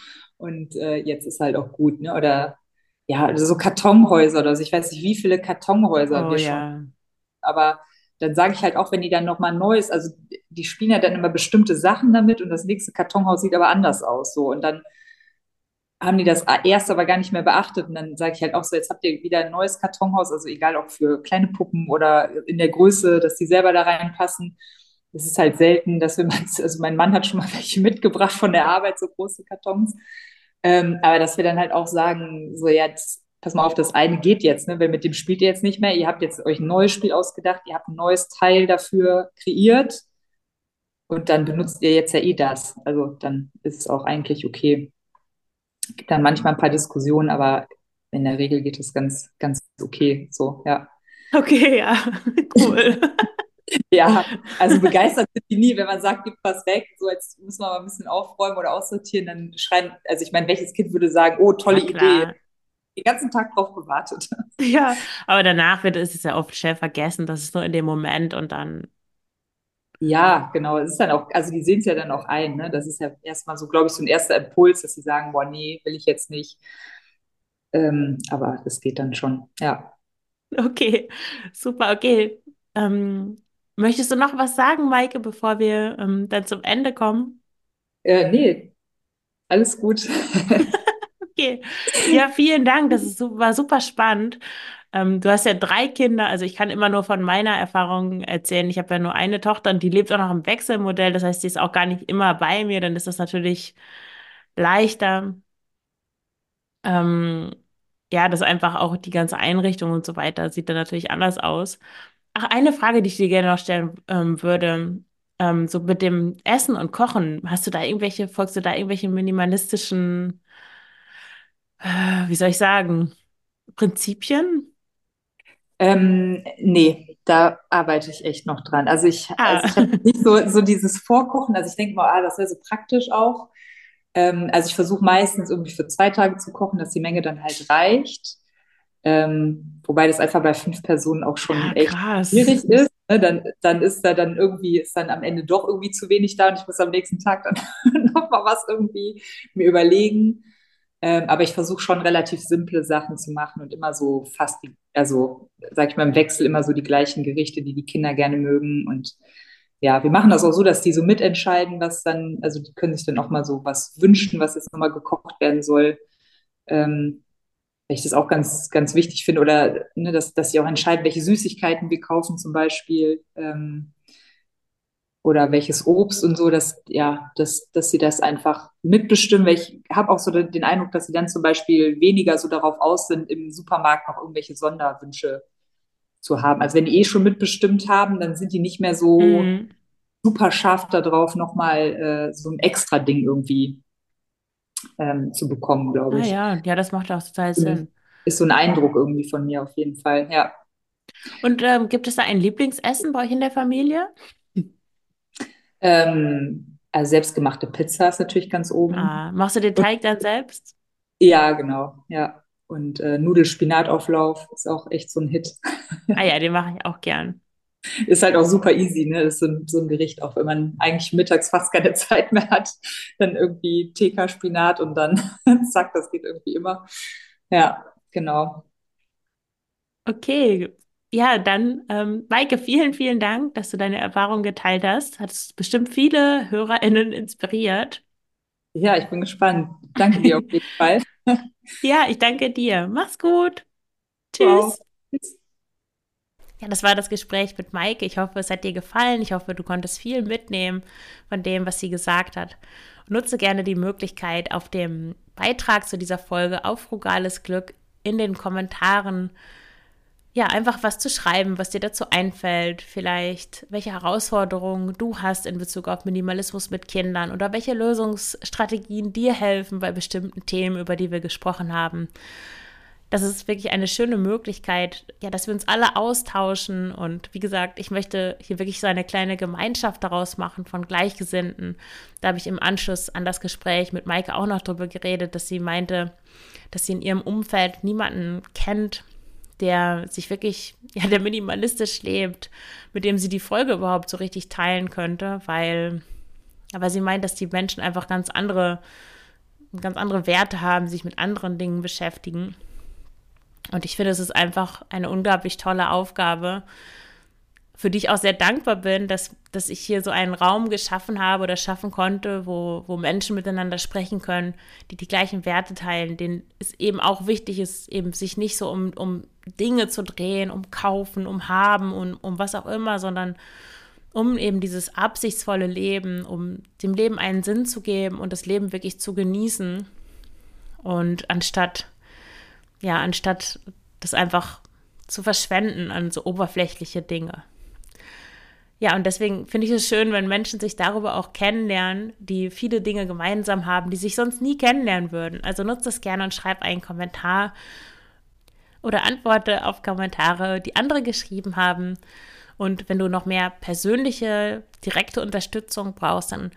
und äh, jetzt ist halt auch gut, ne? Oder ja, also so Kartonhäuser oder so. Ich weiß nicht, wie viele Kartonhäuser Oh wir schon, ja. aber dann sage ich halt auch, wenn die dann nochmal neues, also die spielen ja dann immer bestimmte Sachen damit und das nächste Kartonhaus sieht aber anders aus. So, und dann haben die das erst aber gar nicht mehr beachtet. Und dann sage ich halt auch so, jetzt habt ihr wieder ein neues Kartonhaus, also egal ob für kleine Puppen oder in der Größe, dass die selber da reinpassen. Es ist halt selten, dass wir, also mein Mann hat schon mal welche mitgebracht von der Arbeit, so große Kartons. Ähm, aber dass wir dann halt auch sagen, so jetzt, pass mal auf, das eine geht jetzt, ne? Weil mit dem spielt ihr jetzt nicht mehr. Ihr habt jetzt euch ein neues Spiel ausgedacht, ihr habt ein neues Teil dafür kreiert und dann benutzt ihr jetzt ja eh das. Also dann ist es auch eigentlich okay gibt dann manchmal ein paar Diskussionen, aber in der Regel geht es ganz, ganz okay. So, ja. Okay, ja, cool. Ja, also begeistert sind die nie, wenn man sagt, gib was weg, so jetzt müssen wir mal ein bisschen aufräumen oder aussortieren, dann schreien, also ich meine, welches Kind würde sagen, oh, tolle Idee, den ganzen Tag drauf gewartet. Ja, aber danach wird es ja oft schnell vergessen. Das ist nur in dem Moment und dann. Ja, genau, es ist dann auch, also die sehen es ja dann auch ein, ne? Das ist ja erstmal so, glaube ich, so ein erster Impuls, dass sie sagen, boah, nee, will ich jetzt nicht. Ähm, aber das geht dann schon, ja. Okay, super, okay. Ähm, möchtest du noch was sagen, Maike, bevor wir ähm, dann zum Ende kommen? Äh, nee, alles gut. Okay, ja, vielen Dank. Das ist, war super spannend. Ähm, du hast ja drei Kinder, also ich kann immer nur von meiner Erfahrung erzählen. Ich habe ja nur eine Tochter und die lebt auch noch im Wechselmodell. Das heißt, die ist auch gar nicht immer bei mir. Dann ist das natürlich leichter. Ähm, ja, das einfach auch die ganze Einrichtung und so weiter sieht dann natürlich anders aus. Ach, eine Frage, die ich dir gerne noch stellen ähm, würde. Ähm, so mit dem Essen und Kochen, hast du da irgendwelche, folgst du da irgendwelche minimalistischen, äh, wie soll ich sagen, Prinzipien? Ähm, nee, da arbeite ich echt noch dran. Also ich, also Ah, ich habe nicht so, so dieses Vorkochen, also ich denke mal, ah, das wäre so praktisch auch. Ähm, also ich versuche meistens irgendwie für zwei Tage zu kochen, dass die Menge dann halt reicht. Ähm, wobei das einfach bei fünf Personen auch schon ja, echt krass. schwierig ist. Ne? Dann, dann ist da dann irgendwie, ist dann am Ende doch irgendwie zu wenig da und ich muss am nächsten Tag dann noch mal was irgendwie mir überlegen. Ähm, aber ich versuche schon relativ simple Sachen zu machen und immer so fast, die, also sag ich mal im Wechsel immer so die gleichen Gerichte, die die Kinder gerne mögen. Und ja, wir machen das auch so, dass die so mitentscheiden, was dann, also die können sich dann auch mal so was wünschen, was jetzt nochmal gekocht werden soll. Ähm, weil ich das auch ganz, ganz wichtig finde. Oder ne, dass, dass sie auch entscheiden, welche Süßigkeiten wir kaufen zum Beispiel. Ähm, oder welches Obst und so, dass, ja, dass, dass sie das einfach mitbestimmen. Weil ich habe auch so den, Eindruck, dass sie dann zum Beispiel weniger so darauf aus sind, im Supermarkt noch irgendwelche Sonderwünsche zu haben. Also wenn die eh schon mitbestimmt haben, dann sind die nicht mehr so Hm. super scharf darauf, nochmal äh, so ein extra Ding irgendwie ähm, zu bekommen, glaube Ah ich. ja, ja, das macht auch total Sinn. Ist so ein Eindruck irgendwie von mir auf jeden Fall, ja. Und ähm, gibt es da ein Lieblingsessen bei euch in der Familie? Ähm, also selbstgemachte Pizza ist natürlich ganz oben. Ah, machst du den Teig dann selbst? ja, genau, ja. Und äh, Nudelspinatauflauf ist auch echt so ein Hit. Ah ja, den mache ich auch gern. Ist halt auch super easy, ne? Ist so ein, so ein Gericht, auch wenn man eigentlich mittags fast keine Zeit mehr hat, dann irgendwie TK-Spinat und dann zack, das geht irgendwie immer. Ja, genau. Okay, ja, dann, ähm, Maike, vielen, vielen Dank, dass du deine Erfahrung geteilt hast. Hat es bestimmt viele HörerInnen inspiriert. Ja, ich bin gespannt. Danke dir auf jeden Fall. Ja, ich danke dir. Mach's gut. Wow. Ja, das war das Gespräch mit Maike. Ich hoffe, es hat dir gefallen. Ich hoffe, du konntest viel mitnehmen von dem, was sie gesagt hat. Nutze gerne die Möglichkeit, auf dem Beitrag zu dieser Folge auf frugales Glück in den Kommentaren ja, einfach was zu schreiben, was dir dazu einfällt, vielleicht welche Herausforderungen du hast in Bezug auf Minimalismus mit Kindern oder welche Lösungsstrategien dir helfen bei bestimmten Themen, über die wir gesprochen haben. Das ist wirklich eine schöne Möglichkeit, ja, dass wir uns alle austauschen und wie gesagt, ich möchte hier wirklich so eine kleine Gemeinschaft daraus machen von Gleichgesinnten. Da habe ich im Anschluss an das Gespräch mit Maike auch noch drüber geredet, dass sie meinte, dass sie in ihrem Umfeld niemanden kennt, der sich wirklich, ja, der minimalistisch lebt, mit dem sie die Folge überhaupt so richtig teilen könnte, weil, aber sie meint, dass die Menschen einfach ganz andere, ganz andere Werte haben, sich mit anderen Dingen beschäftigen. Und ich finde, es ist einfach eine unglaublich tolle Aufgabe, für die ich auch sehr dankbar bin, dass, dass ich hier so einen Raum geschaffen habe oder schaffen konnte, wo, wo Menschen miteinander sprechen können, die die gleichen Werte teilen, denen es eben auch wichtig ist, eben sich nicht so um, um Dinge zu drehen, um Kaufen, um Haben und um was auch immer, sondern um eben dieses absichtsvolle Leben, um dem Leben einen Sinn zu geben und das Leben wirklich zu genießen. Und anstatt, ja, anstatt das einfach zu verschwenden an so oberflächliche Dinge. Ja, und deswegen finde ich es schön, wenn Menschen sich darüber auch kennenlernen, die viele Dinge gemeinsam haben, die sich sonst nie kennenlernen würden. Also nutze das gerne und schreib einen Kommentar oder antworte auf Kommentare, die andere geschrieben haben. Und wenn du noch mehr persönliche, direkte Unterstützung brauchst, dann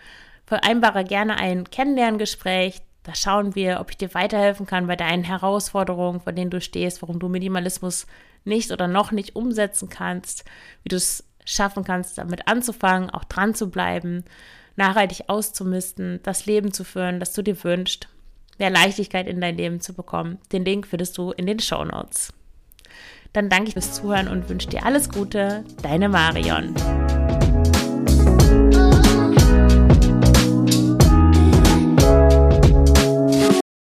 vereinbare gerne ein Kennenlerngespräch. Da schauen wir, ob ich dir weiterhelfen kann bei deinen Herausforderungen, vor denen du stehst, warum du Minimalismus nicht oder noch nicht umsetzen kannst, wie du es schaffen kannst, damit anzufangen, auch dran zu bleiben, nachhaltig auszumisten, das Leben zu führen, das du dir wünschst, mehr Leichtigkeit in dein Leben zu bekommen. Den Link findest du in den Show Notes. Dann danke ich fürs Zuhören und wünsche dir alles Gute. Deine Marion.